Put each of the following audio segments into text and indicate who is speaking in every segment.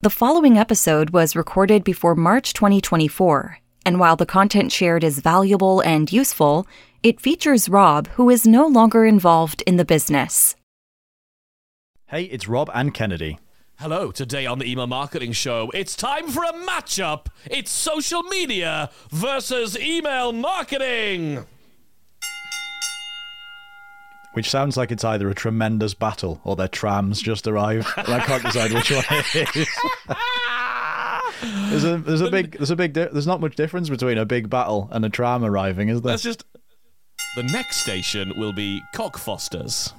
Speaker 1: The following episode was recorded before March 2024, and while the content shared is valuable and useful, it features Rob, who is no longer involved in the business.
Speaker 2: Hey, it's Rob and Kennet.
Speaker 3: Hello, today on the Email Marketing Show, it's time for a matchup. It's social media versus email marketing.
Speaker 2: Which sounds like it's either a tremendous battle or their trams just arrived. and I can't decide which one it is. there's a there's a big there's a big di- there's not much difference between a big battle and a tram arriving, is there?
Speaker 3: That's just. The next station will be Cockfosters.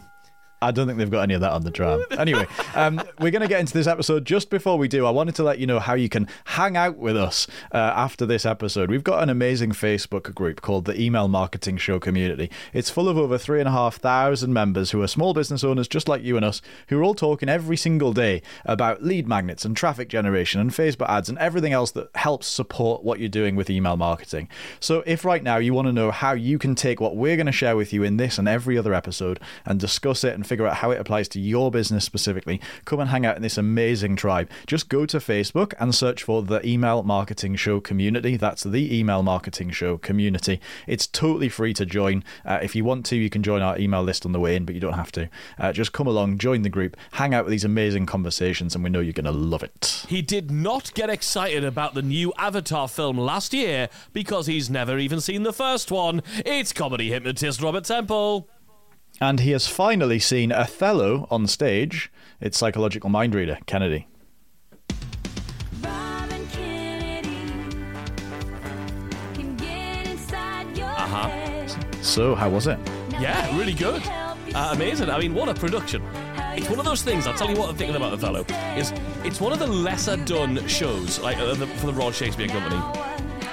Speaker 2: I don't think they've got any of that on the tram. Anyway, um, we're going to get into this episode. Just before we do, I wanted to let you know how you can hang out with us uh, after this episode. We've got an amazing Facebook group called the Email Marketing Show Community. It's full of over three and a half thousand members who are small business owners just like you and us, who are all talking every single day about lead magnets and traffic generation and Facebook ads and everything else that helps support what you're doing with email marketing. So, if right now you want to know how you can take what we're going to share with you in this and every other episode and discuss it and figure out how it applies to your business specifically, come and hang out in this amazing tribe. Just go to Facebook and search for the Email Marketing Show Community. That's the Email Marketing Show Community. It's totally free to join. Uh, if you want to, you can join our email list on the way in, but you don't have to. Uh, just come along, join the group, hang out with these amazing conversations, and we know you're going to love it.
Speaker 3: He did not get excited about the new Avatar film last year because he's never even seen the first one. It's comedy hypnotist Robert Temple.
Speaker 2: And he has finally seen Othello on stage. It's psychological mind reader, Kennet.
Speaker 3: Uh huh.
Speaker 2: So, how was it?
Speaker 3: Yeah, really good. Uh, amazing. I mean, what a production. It's one of those things, I'll tell you what I'm thinking about Othello, is it's one of the lesser done shows like uh, the, for the Royal Shakespeare Company.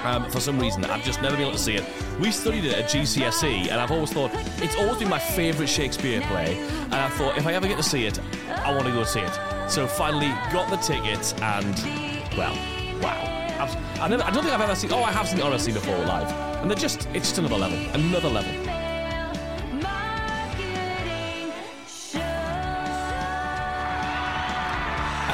Speaker 3: Um, for some reason, I've just never been able to see it. We studied it at GCSE, and I've always thought it's always been my favourite Shakespeare play. And I thought if I ever get to see it, I want to go see it. So finally got the tickets, and well, wow. I've, I, don't think I've ever seen. Oh, I have seen it honestly before live, and they're just it's just another level, another level.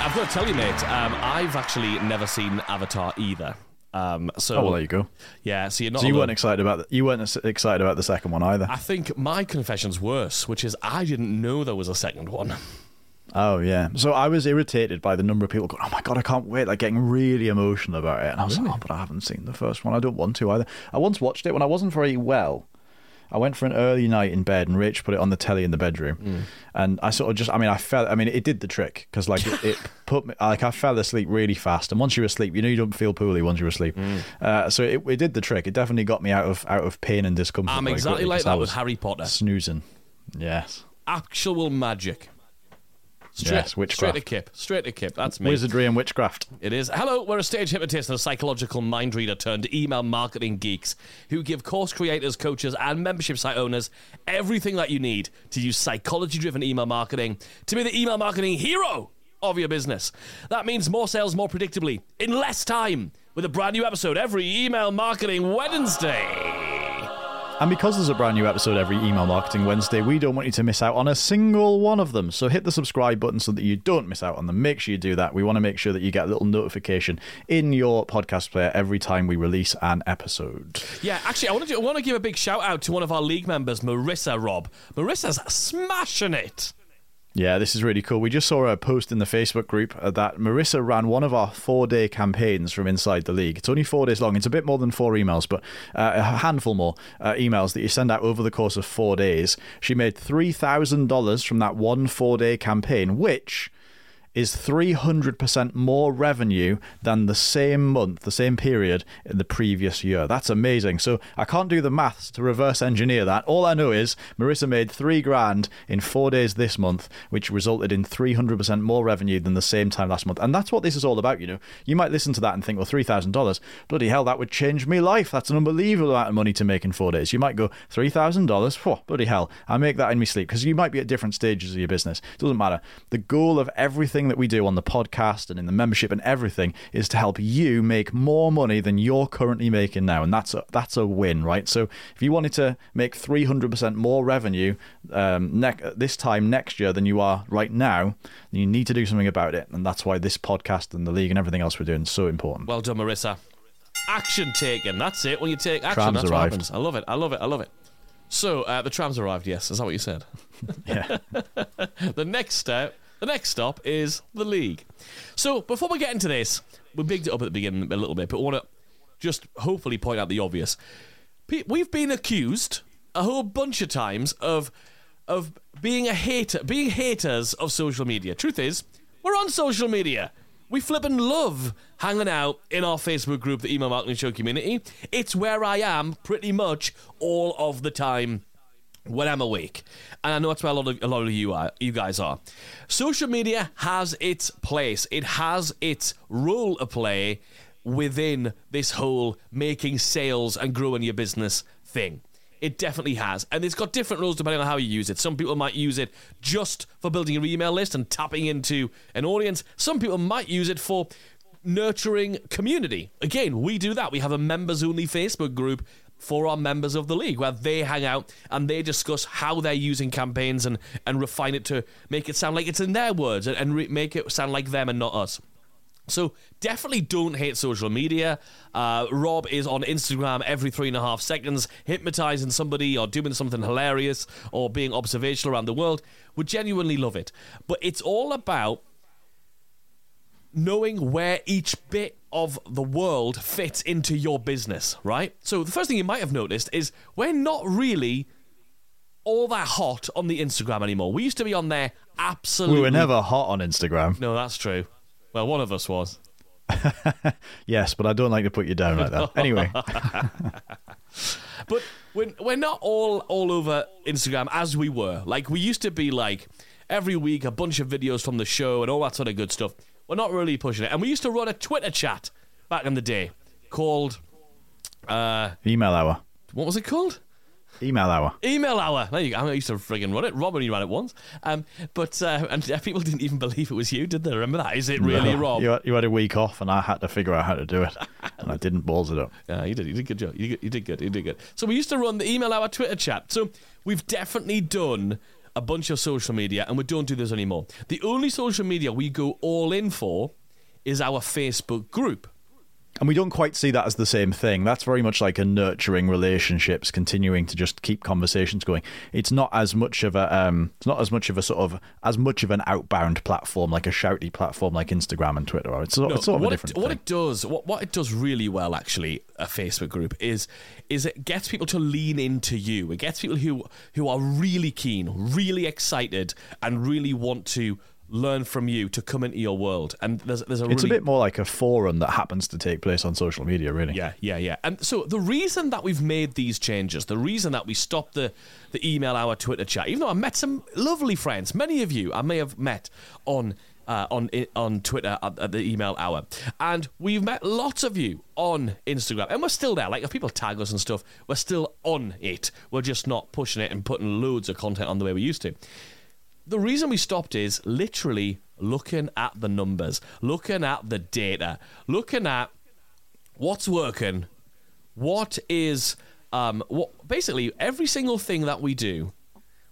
Speaker 3: I've got to tell you, mate. Um, I've actually never seen Avatar either. Um, so
Speaker 2: Oh, well, there you go.
Speaker 3: yeah, so you're not.
Speaker 2: So you weren't excited about the, you weren't excited about the second one either.
Speaker 3: I think my confession's worse, which is I didn't know there was a second one.
Speaker 2: Oh yeah. So I was irritated by the number of people going, "Oh my god, I can't wait!" Like getting really emotional about it. And I was like, "Oh, but I haven't seen the first one. I don't want to either." I once watched it when I wasn't very well. I went for an early night in bed, and Rach put it on the telly in the bedroom, and I sort of just, I mean, I fell. I mean, it did the trick because like it, it put me, like I fell asleep really fast, and once you're asleep, you know you don't feel poorly once you're asleep. Uh, so it, it did the trick. It definitely got me out of out of pain and discomfort.
Speaker 3: I'm exactly
Speaker 2: quickly,
Speaker 3: like that with Harry Potter.
Speaker 2: Snoozing. Yes.
Speaker 3: Actual magic. Straight,
Speaker 2: Yes, witchcraft.
Speaker 3: Straight to Kip. Straight to Kip. That's me.
Speaker 2: Wizardry and witchcraft.
Speaker 3: It is. Hello, we're a stage hypnotist and a psychological mind reader turned email marketing geeks who give course creators, coaches, and membership site owners everything that you need to use psychology driven email marketing to be the email marketing hero of your business. That means more sales more predictably in less time with a brand new episode every email marketing Wednesday.
Speaker 2: And because there's a brand new episode every Email Marketing Wednesday, we don't want you to miss out on a single one of them. So hit the subscribe button so that you don't miss out on them. Make sure you do that. We want to make sure that you get a little notification in your podcast player every time we release an episode.
Speaker 3: Yeah, actually, I want to I want to give a big shout out to one of our league members, Marissa Rob. Marissa's smashing it.
Speaker 2: Yeah, this is really cool. We just saw a post in the Facebook group uh, that Marissa ran one of our four day campaigns from inside the league. It's only four days long. It's a bit more than four emails, but uh, a handful more uh, emails that you send out over the course of four days. She made $3,000 from that one four day campaign, which is 300% more revenue than the same month, the same period in the previous year. That's amazing. So I can't do the maths to reverse engineer that. All I know is Marissa made three grand in four days this month, which resulted in 300% more revenue than the same time last month. And that's what this is all about, you know. You might listen to that and think, well, $3,000, bloody hell, that would change me life. That's an unbelievable amount of money to make in four days. You might go, $3,000? Whew, bloody hell, I make that in my sleep. Because you might be at different stages of your business. It doesn't matter. The goal of everything everything that we do on the podcast and in the membership and everything is to help you make more money than you're currently making now, and that's a that's a win, right? So if you wanted to make 300% more revenue um, ne- this time next year than you are right now, then you need to do something about it, and that's why this podcast and the league and everything else we're doing is so important.
Speaker 3: Well done, Marissa. Action taken. That's it. When you take action,
Speaker 2: Trams
Speaker 3: that's
Speaker 2: arrived.
Speaker 3: what happens. I love it. I love it. I love it. So uh, the trams arrived. Yes, is that what you said?
Speaker 2: yeah.
Speaker 3: the next step, the next stop is the league. So before we get into this, we bigged it up at the beginning a little bit, but we want to just hopefully point out the obvious. We've been accused a whole bunch of times of of being a hater, being haters of social media. Truth is, we're on social media. We flip and love hanging out in our Facebook group, the Email Marketing Show community. It's where I am pretty much all of the time when I'm awake. And I know that's where a lot of a lot of you are you guys are. Social media has its place. It has its role to play within this whole making sales and growing your business thing. It definitely has. And it's got different rules depending on how you use it. Some people might use it just for building your email list and tapping into an audience. Some people might use it for nurturing community. Again, we do that. We have a members only Facebook group for our members of the league where they hang out and they discuss how they're using campaigns and, and refine it to make it sound like it's in their words and, and re- make it sound like them and not us. So definitely don't hate social media. Uh, Rob is on Instagram every three and a half seconds, hypnotizing somebody or doing something hilarious or being observational around the world. We genuinely love it. But it's all about knowing where each bit of the world fits into your business, right? So the first thing you might have noticed is we're not really all that hot on the Instagram anymore. We used to be on there absolutely.
Speaker 2: We were never hot on Instagram.
Speaker 3: No, that's true. Well, one of us was.
Speaker 2: Yes, but I don't like to put you down like that. Anyway,
Speaker 3: But we're, we're not all all over Instagram as we were. Like we used to be like every week a bunch of videos from the show and all that sort of good stuff. We're not really pushing it. And we used to run a Twitter chat back in the day called uh
Speaker 2: email hour.
Speaker 3: what was it called?
Speaker 2: Email hour.
Speaker 3: Email hour. There you go. I used to friggin' run it. Rob only ran it once. Um, but uh, and people didn't even believe it was you, did they? Remember that? Is it really
Speaker 2: No.
Speaker 3: Rob?
Speaker 2: You had, you had a week off, and I had to figure out how to do it, and I didn't balls it up.
Speaker 3: Yeah, you did. You did good job. You, you did good. You did good. So we used to run the email hour Twitter chat. So we've definitely done a bunch of social media, and we don't do this anymore. The only social media we go all in for is our Facebook group.
Speaker 2: And we don't quite see that as the same thing. That's very much like a nurturing relationships, continuing to just keep conversations going. It's not as much of a, um, it's not as much of a sort of as much of an outbound platform like a shouty platform like Instagram and Twitter. It's sort,
Speaker 3: No,
Speaker 2: it's sort of a different
Speaker 3: it, what it does, what, what it does really well, actually, a Facebook group is is it gets people to lean into you. It gets people who who are really keen, really excited, and really want to learn from you to come into your world. And there's there's a
Speaker 2: It's a bit more like a forum that happens to take place on social media, really.
Speaker 3: Yeah, yeah, yeah. And so the reason that we've made these changes, the reason that we stopped the, the email hour Twitter chat, even though I met some lovely friends, many of you I may have met on uh, on on Twitter at, at the email hour, and we've met lots of you on Instagram, and we're still there. Like if people tag us and stuff, we're still on it. We're just not pushing it and putting loads of content on the way we used to. The reason we stopped is literally looking at the numbers, looking at the data, looking at what's working, what is um, what basically every single thing that we do,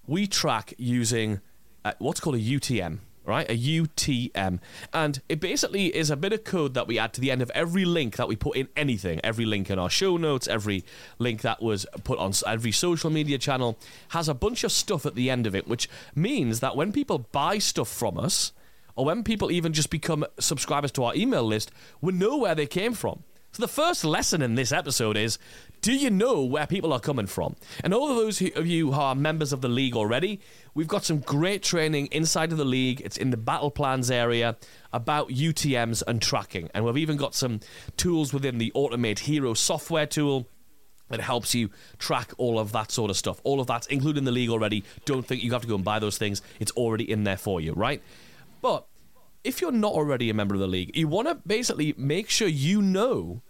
Speaker 3: we track using uh, what's called a UTM, right? A UTM, and it basically is a bit of code that we add to the end of every link that we put in anything. Every link in our show notes, every link that was put on every social media channel has a bunch of stuff at the end of it, which means that when people buy stuff from us, or when people even just become subscribers to our email list, we know where they came from. So the first lesson in this episode is do you know where people are coming from? And all of those who- of you who are members of the league already, we've got some great training inside of the league. It's in the battle plans area about UTMs and tracking. And we've even got some tools within the Automate Hero software tool that helps you track all of that sort of stuff. All of that's included in the league already. Don't think you have to go and buy those things. It's already in there for you, right? But if you're not already a member of the league, you want to basically make sure you know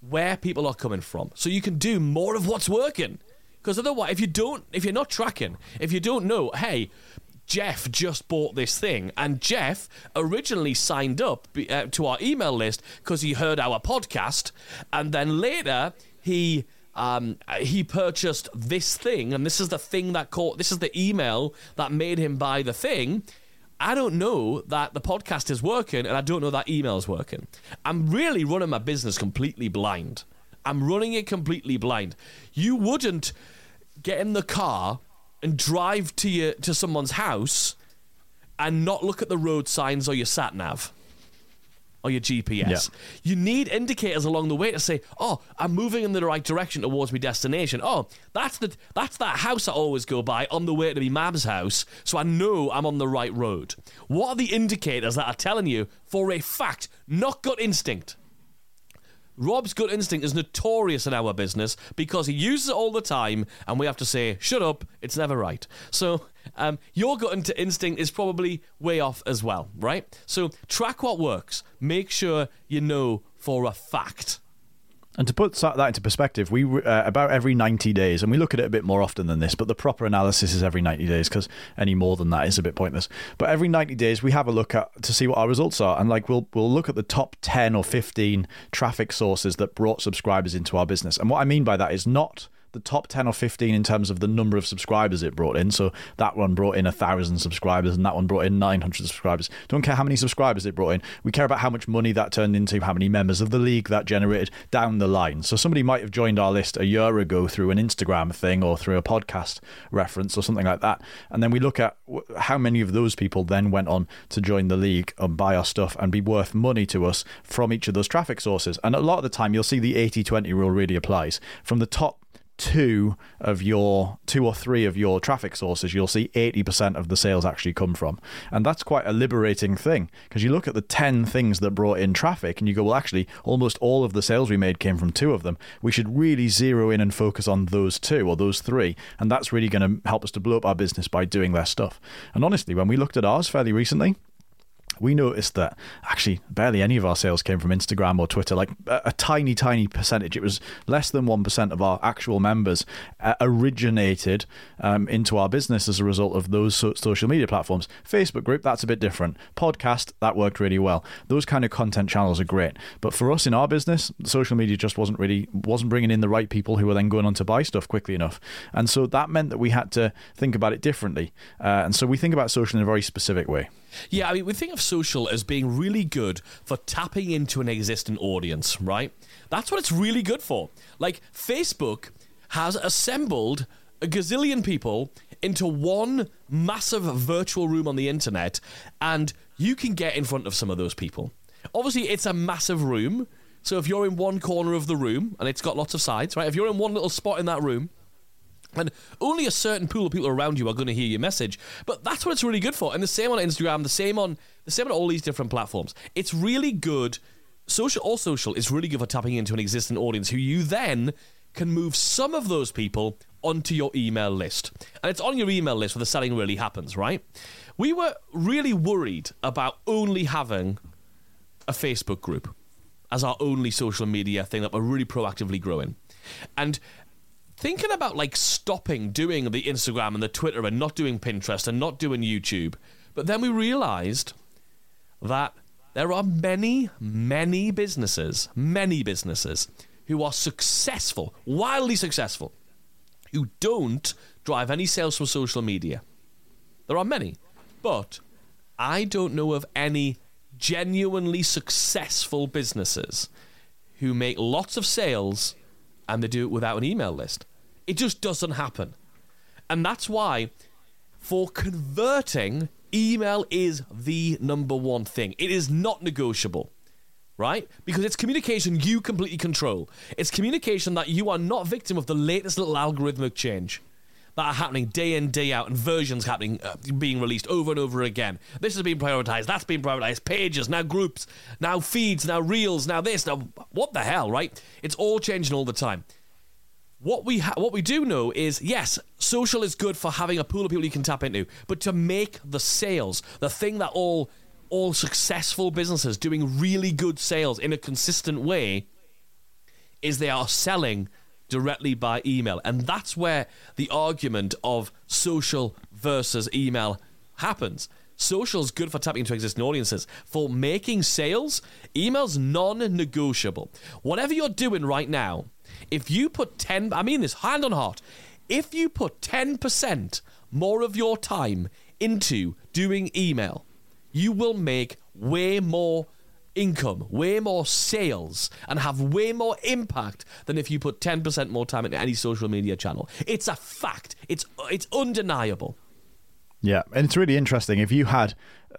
Speaker 3: where people are coming from so you can do more of what's working. Because otherwise, if you don't, if you're not tracking, if you don't know, hey, Jeff just bought this thing, and Jeff originally signed up uh, to our email list because he heard our podcast, and then later he um, he purchased this thing, and this is the thing that caught. This is the email that made him buy the thing. I don't know that the podcast is working, and I don't know that email is working. I'm really running my business completely blind. I'm running it completely blind. You wouldn't get in the car and drive to your to someone's house and not look at the road signs or your sat nav or your GPS. Yeah. You need indicators along the way to say, "Oh, I'm moving in the right direction towards my destination." Oh, that's the that's that house I always go by on the way to my mum's house, so I know I'm on the right road. What are the indicators that are telling you for a fact, not gut instinct? Rob's gut instinct is notorious in our business because he uses it all the time, and we have to say, "Shut up! It's never right." So, um, your gut instinct is probably way off as well, right? So, track what works. Make sure you know for a fact
Speaker 2: and to put that into perspective, we uh, about every 90 days, and we look at it a bit more often than this, but the proper analysis is every 90 days because any more than that is a bit pointless. But every 90 days, we have a look at to see what our results are, and like we'll we'll look at the top 10 or 15 traffic sources that brought subscribers into our business. And what I mean by that is not the top 10 or 15 in terms of the number of subscribers it brought in. So that one brought in a thousand subscribers and that one brought in 900 subscribers. Don't care how many subscribers it brought in. We care about how much money that turned into, how many members of the league that generated down the line. So somebody might have joined our list a year ago through an Instagram thing or through a podcast reference or something like that. And then we look at how many of those people then went on to join the league and buy our stuff and be worth money to us from each of those traffic sources. And a lot of the time, you'll see the 80 20 rule really applies. From the top two of your two or three of your traffic sources, you'll see 80% of the sales actually come from. And that's quite a liberating thing because you look at the 10 things that brought in traffic and you go, well, actually, almost all of the sales we made came from two of them. We should really zero in and focus on those two or those three. And that's really going to help us to blow up our business by doing their stuff. And honestly, when we looked at ours fairly recently, we noticed that actually barely any of our sales came from Instagram or Twitter, like a, a tiny, tiny percentage. It was less than 1% of our actual members uh, originated um, into our business as a result of those so- social media platforms. Facebook group, that's a bit different. Podcast, that worked really well. Those kind of content channels are great. But for us in our business, social media just wasn't really, wasn't bringing in the right people who were then going on to buy stuff quickly enough. And so that meant that we had to think about it differently. Uh, and so we think about social in a very specific way.
Speaker 3: Yeah, I mean, we think of social as being really good for tapping into an existing audience, right? That's what it's really good for. Like, Facebook has assembled a gazillion people into one massive virtual room on the internet, and you can get in front of some of those people. Obviously, it's a massive room. So if you're in one corner of the room and it's got lots of sides, right? If you're in one little spot in that room, and only a certain pool of people around you are going to hear your message. But that's what it's really good for. And the same on Instagram, the same on the same on all these different platforms. It's really good. Social or social is really good for tapping into an existing audience who you then can move some of those people onto your email list. And it's on your email list where the selling really happens, right? We were really worried about only having a Facebook group as our only social media thing that we're really proactively growing. And thinking about like stopping doing the Instagram and the Twitter and not doing Pinterest and not doing YouTube. But then we realized that there are many, many businesses, many businesses who are successful, wildly successful, who don't drive any sales from social media. There are many, but I don't know of any genuinely successful businesses who make lots of sales and they do it without an email list. It just doesn't happen. And that's why, for converting, email is the number one thing. It is not negotiable, right? Because it's communication you completely control. It's communication that you are not victim of the latest little algorithmic change that are happening day in day out and versions happening uh, being released over and over again this has been prioritized that's been prioritized pages now groups now feeds now reels now this now what the hell right it's all changing all the time what we ha- what we do know is yes, social is good for having a pool of people you can tap into, but to make the sales, the thing that all all successful businesses doing really good sales in a consistent way is they are selling directly by email. And that's where the argument of social versus email happens. Social is good for tapping into existing audiences. For making sales, email's non negotiable. Whatever you're doing right now, if you put 10, I mean this hand on heart, if you put 10% more of your time into doing email, you will make way more income, way more sales, and have way more impact than if you put 10% more time into any social media channel. It's a fact. It's it's undeniable.
Speaker 2: Yeah, and it's really interesting. If you had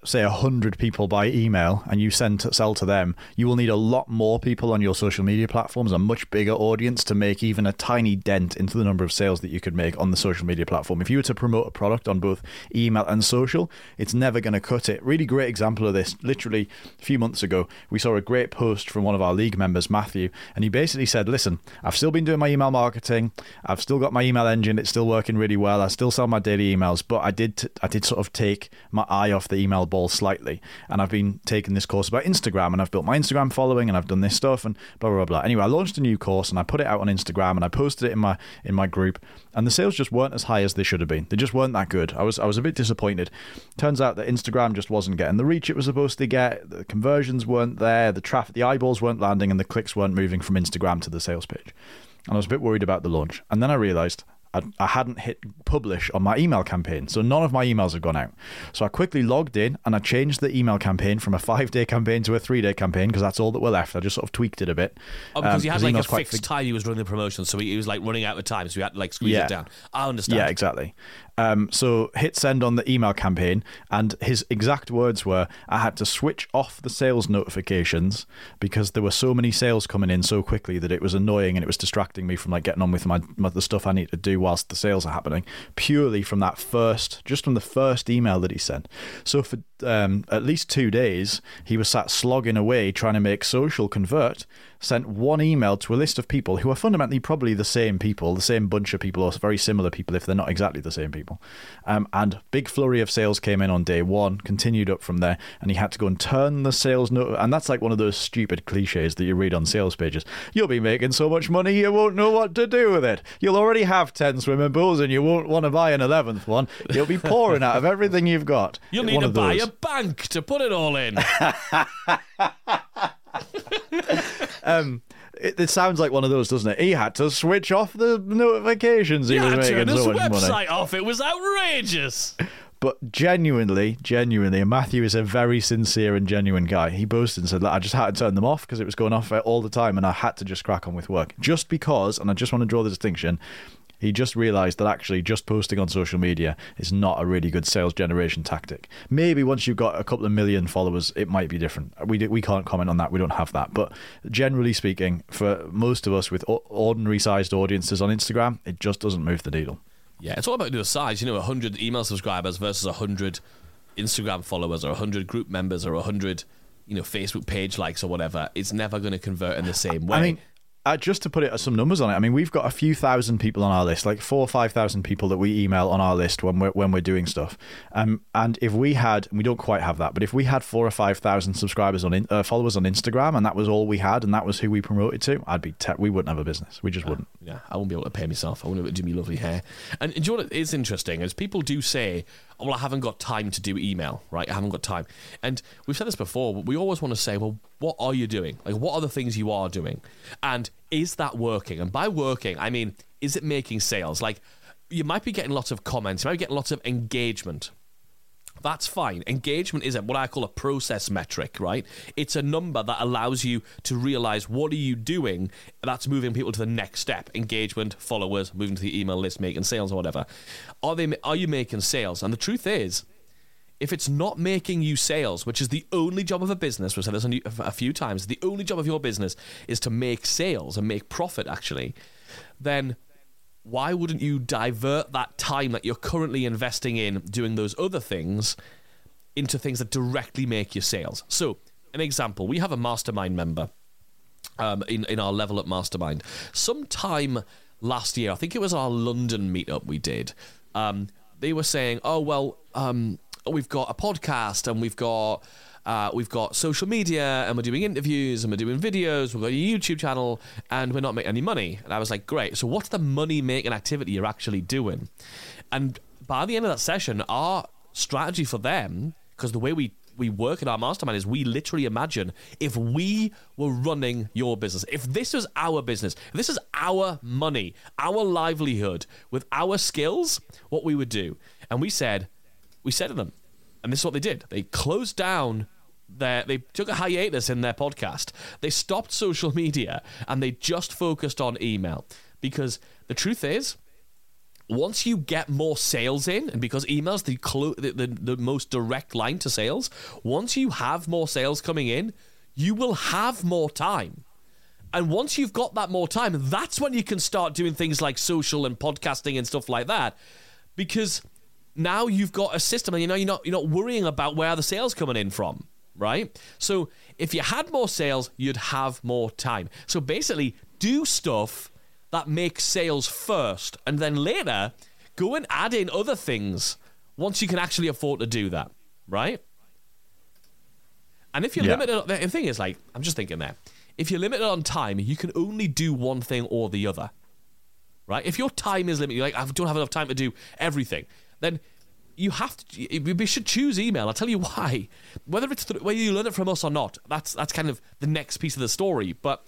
Speaker 2: say a hundred people by email and you send to sell to them, you will need a lot more people on your social media platforms, a much bigger audience to make even a tiny dent into the number of sales that you could make on the social media platform. If you were to promote a product on both email and social, it's never going to cut it. Really great example of this. Literally a few months ago, we saw a great post from one of our league members, Matthew, and he basically said, "Listen, I've still been doing my email marketing. I've still got my email engine. It's still working really well. I still sell my daily emails, but I did t- I did sort of take my eye off the email ball slightly. And I've been taking this course about Instagram and I've built my Instagram following and I've done this stuff and blah blah blah. Anyway, I launched a new course and I put it out on Instagram and I posted it in my in my group and the sales just weren't as high as they should have been. They just weren't that good. I was I was a bit disappointed. Turns out that Instagram just wasn't getting the reach it was supposed to get. The conversions weren't there, the traffic the eyeballs weren't landing and the clicks weren't moving from Instagram to the sales page. And I was a bit worried about the launch. And then I realized I, I hadn't hit publish on my email campaign, so none of my emails have gone out. So I quickly logged in and I changed the email campaign from a five day campaign to a three day campaign because that's all that were left. I just sort of tweaked it a bit.
Speaker 3: Oh, because
Speaker 2: Um,
Speaker 3: he had like a fixed
Speaker 2: fig-
Speaker 3: time he was running the promotion, so he, he was like running out of time, so he had to like squeeze
Speaker 2: Yeah.
Speaker 3: it down. I understand.
Speaker 2: Yeah, exactly. Um, so hit send on the email campaign, and his exact words were, "I had to switch off the sales notifications because there were so many sales coming in so quickly that it was annoying and it was distracting me from like getting on with my, my the stuff I need to do whilst the sales are happening." Purely from that first, just from the first email that he sent. So for um, at least two days, he was sat slogging away trying to make social convert. Sent one email to a list of people who are fundamentally probably the same people, the same bunch of people, or very similar people if they're not exactly the same people. Um, and big flurry of sales came in on day one, continued up from there, and he had to go and turn the sales note. And that's like one of those stupid cliches that you read on sales pages. You'll be making so much money you won't know what to do with it. You'll already have ten swimming pools and you won't want to buy an eleventh one. You'll be pouring out of everything you've got.
Speaker 3: You'll need to buy a bank to put it all in.
Speaker 2: Um, it, it sounds like one of those, doesn't it? He had to switch off the notifications he
Speaker 3: he
Speaker 2: was
Speaker 3: had to
Speaker 2: making so much money.
Speaker 3: website off. It was outrageous.
Speaker 2: But genuinely, genuinely, and Matthew is a very sincere and genuine guy. He boasted and said, Look, I just had to turn them off because it was going off all the time and I had to just crack on with work. Just because, and I just want to draw the distinction, he just realized that actually just posting on social media is not a really good sales generation tactic. Maybe once you've got a couple of million followers, it might be different. We, we can't comment on that. We don't have that. But generally speaking, for most of us with ordinary sized audiences on Instagram, it just doesn't move the needle.
Speaker 3: Yeah, it's all about the size. You know, 100 email subscribers versus 100 Instagram followers or 100 group members or 100, you know, Facebook page likes or whatever. It's never going to convert in the same way.
Speaker 2: I mean, uh, just to put it some numbers on it, I mean, we've got a few thousand people on our list, like four or five thousand people that we email on our list when we're when we're doing stuff. Um, and if we had, we don't quite have that, but if we had four or five thousand subscribers on in, uh, followers on Instagram, and that was all we had, and that was who we promoted to, I'd be te- we wouldn't have a business. We just wouldn't.
Speaker 3: yeah, I wouldn't be able to pay myself. I wouldn't be able to do me lovely hair. And, and do you know what is interesting is people do say, well, I haven't got time to do email, right? I haven't got time. And we've said this before, but we always want to say, well, what are you doing? Like, what are the things you are doing? And is that working? And by working, I mean, is it making sales? Like, you might be getting lots of comments, you might be getting lots of engagement. That's fine. Engagement is what I call a process metric, right? It's a number that allows you to realize what are you doing that's moving people to the next step. Engagement, followers, moving to the email list, making sales or whatever. Are they are you making sales? And the truth is, if it's not making you sales, which is the only job of a business, we've said this a few times, the only job of your business is to make sales and make profit actually, then why wouldn't you divert that time that you're currently investing in doing those other things into things that directly make your sales? So, an example, we have a mastermind member um, in, in our level up mastermind. Sometime last year, I think it was our London meetup we did, um, they were saying, oh, well, um, we've got a podcast and we've got. Uh, we've got social media and we're doing interviews and we're doing videos. We've got a YouTube channel and we're not making any money. And I was like, great. So, what's the money making activity you're actually doing? And by the end of that session, our strategy for them, because the way we we work in our mastermind is we literally imagine if we were running your business, if this was our business, this is our money, our livelihood, with our skills, what we would do. And we said, we said to them, and this is what they did. They closed down their, they took a hiatus in their podcast. They stopped social media and they just focused on email because the truth is, once you get more sales in, and because email's the, clo- the, the, the most direct line to sales, once you have more sales coming in, you will have more time. And once you've got that more time, that's when you can start doing things like social and podcasting and stuff like that. Because now you've got a system and you know you're not you're not worrying about where the sales coming in from, right? So if you had more sales, you'd have more time. So basically, do stuff that makes sales first, and then later go and add in other things once you can actually afford to do that, right? And if you're
Speaker 2: Yeah.
Speaker 3: limited, the thing is, like, I'm just thinking there, if you're limited on time, you can only do one thing or the other, right? If your time is limited, you're like, I don't have enough time to do everything, then you have to. We should choose email. I'll tell you why. Whether it's th- whether you learn it from us or not, that's that's kind of the next piece of the story. But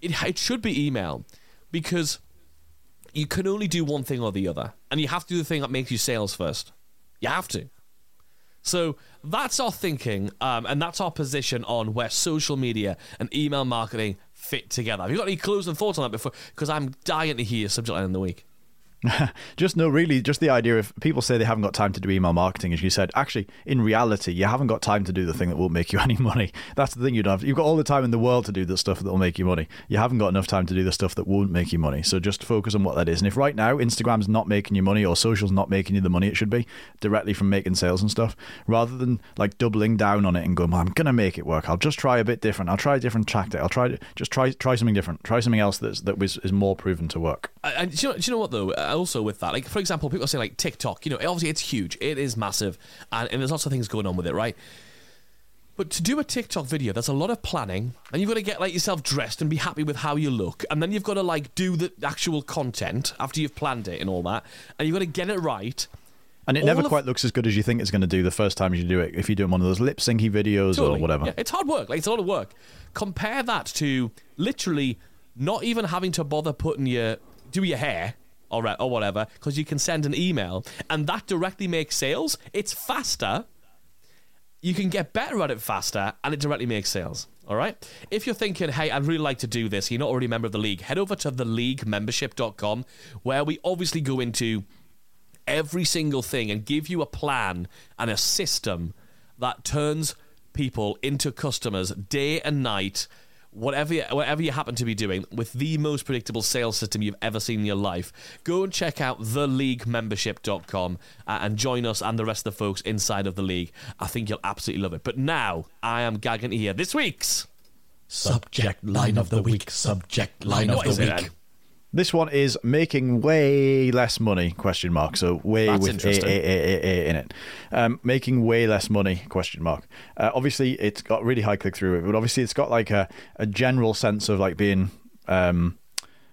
Speaker 3: it it should be email because you can only do one thing or the other, and you have to do the thing that makes you sales first. You have to. So that's our thinking, um, and that's our position on where social media and email marketing fit together. Have you got any clues and thoughts on that before? Because I'm dying to hear subject line in the week.
Speaker 2: Just no, really, just the idea of people say they haven't got time to do email marketing, as you said. Actually, in reality, you haven't got time to do the thing that won't make you any money. That's the thing you don't have. You've got all the time in the world to do the stuff that will make you money. You haven't got enough time to do the stuff that won't make you money. So just focus on what that is. And if right now Instagram's not making you money or social's not making you the money it should be directly from making sales and stuff, rather than like doubling down on it and going, well, I'm gonna make it work. I'll just try a bit different. I'll try a different tactic. I'll try just try try something different. Try something else that's that was is more proven to work.
Speaker 3: And do you, know, do you know what though? Also with that, like for example, people say like TikTok. You know, obviously it's huge, it is massive, and, and there's lots of things going on with it, right? But to do a TikTok video, there's a lot of planning, and you've got to get like yourself dressed and be happy with how you look, and then you've got to like do the actual content after you've planned it and all that, and you've got to get it right.
Speaker 2: And it
Speaker 3: All
Speaker 2: never
Speaker 3: of-
Speaker 2: quite looks as good as you think it's going to do the first time you do it. If you're doing one of those lip syncy videos
Speaker 3: Totally.
Speaker 2: or whatever.
Speaker 3: Yeah, it's hard work. Like it's a lot of work. Compare that to literally not even having to bother putting your do your hair or uh, or whatever because you can send an email and that directly makes sales. It's faster. You can get better at it faster and it directly makes sales. All right. If you're thinking, hey, I'd really like to do this, you're not already a member of the league, head over to theleaguemembership.com where we obviously go into every single thing and give you a plan and a system that turns people into customers day and night whatever you, whatever you happen to be doing with the most predictable sales system you've ever seen in your life go and check out theleaguemembership.com uh, and join us and the rest of the folks inside of the league i think you'll absolutely love it but now i am gagging to hear this week's
Speaker 4: Subject line of the week. Subject line of the
Speaker 3: it
Speaker 4: week.
Speaker 2: This one is making way less money? Question mark. So way
Speaker 3: That's
Speaker 2: with a, a, a, a, a in it. Um, making way less money? Question mark. Uh, obviously, it's got really high click through, but obviously, it's got like a, a general sense of like being um,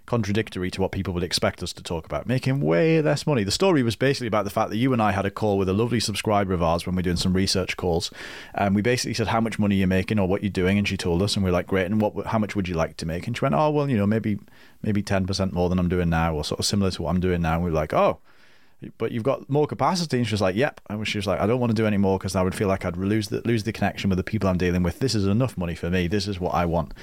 Speaker 2: contradictory to what people would expect us to talk about. Making way less money. The story was basically about the fact that you and I had a call with a lovely subscriber of ours when we are doing some research calls, and we basically said how much money you're making or what you're doing, and she told us, and we are like, great, and what? How much would you like to make? And she went, oh well, you know, maybe maybe ten percent more than I'm doing now, or sort of similar to what I'm doing now. And we were like, oh. But you've got more capacity, and she was like, "Yep." And she was like, "I don't want to do any more because I would feel like I'd lose the lose the connection with the people I'm dealing with. This is enough money for me. This is what I want."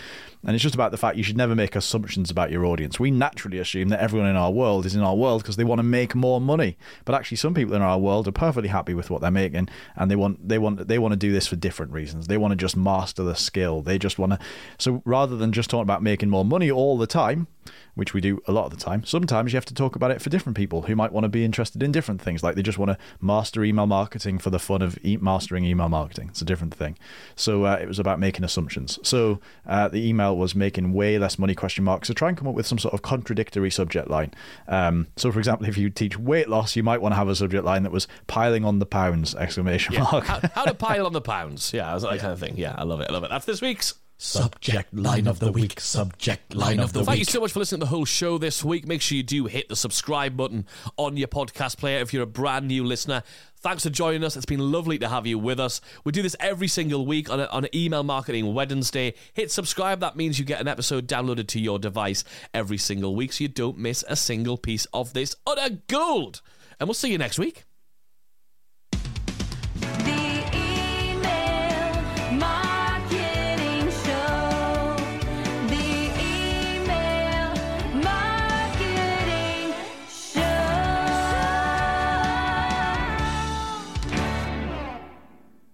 Speaker 2: And it's just about the fact you should never make assumptions about your audience. We naturally assume that everyone in our world is in our world because they want to make more money. But actually, some people in our world are perfectly happy with what they're making, and they want they want they want to do this for different reasons. They want to just master the skill. They just want to. So rather than just talking about making more money all the time, which we do a lot of the time, sometimes you have to talk about it for different people who might want to be interested in different things. Like they just want to master email marketing for the fun of e- mastering email marketing. It's a different thing. So uh, it was about making assumptions. So uh, the email was making way less money question mark. So try and come up with some sort of contradictory subject line. Um, so for example, if you teach weight loss, you might want to have a subject line that was piling on the pounds exclamation mark.
Speaker 3: how, how to pile on the pounds yeah that kind of thing yeah i love it i love it that's this week's
Speaker 4: Subject line of the week. Subject line of the week.
Speaker 3: Thank you so much for listening to the whole show this week. Make sure you do hit the subscribe button on your podcast player if you're a brand new listener. Thanks for joining us. It's been lovely to have you with us. We do this every single week on, a, on an email marketing Wednesday. Hit subscribe. That means you get an episode downloaded to your device every single week so you don't miss a single piece of this utter gold. And we'll see you next week.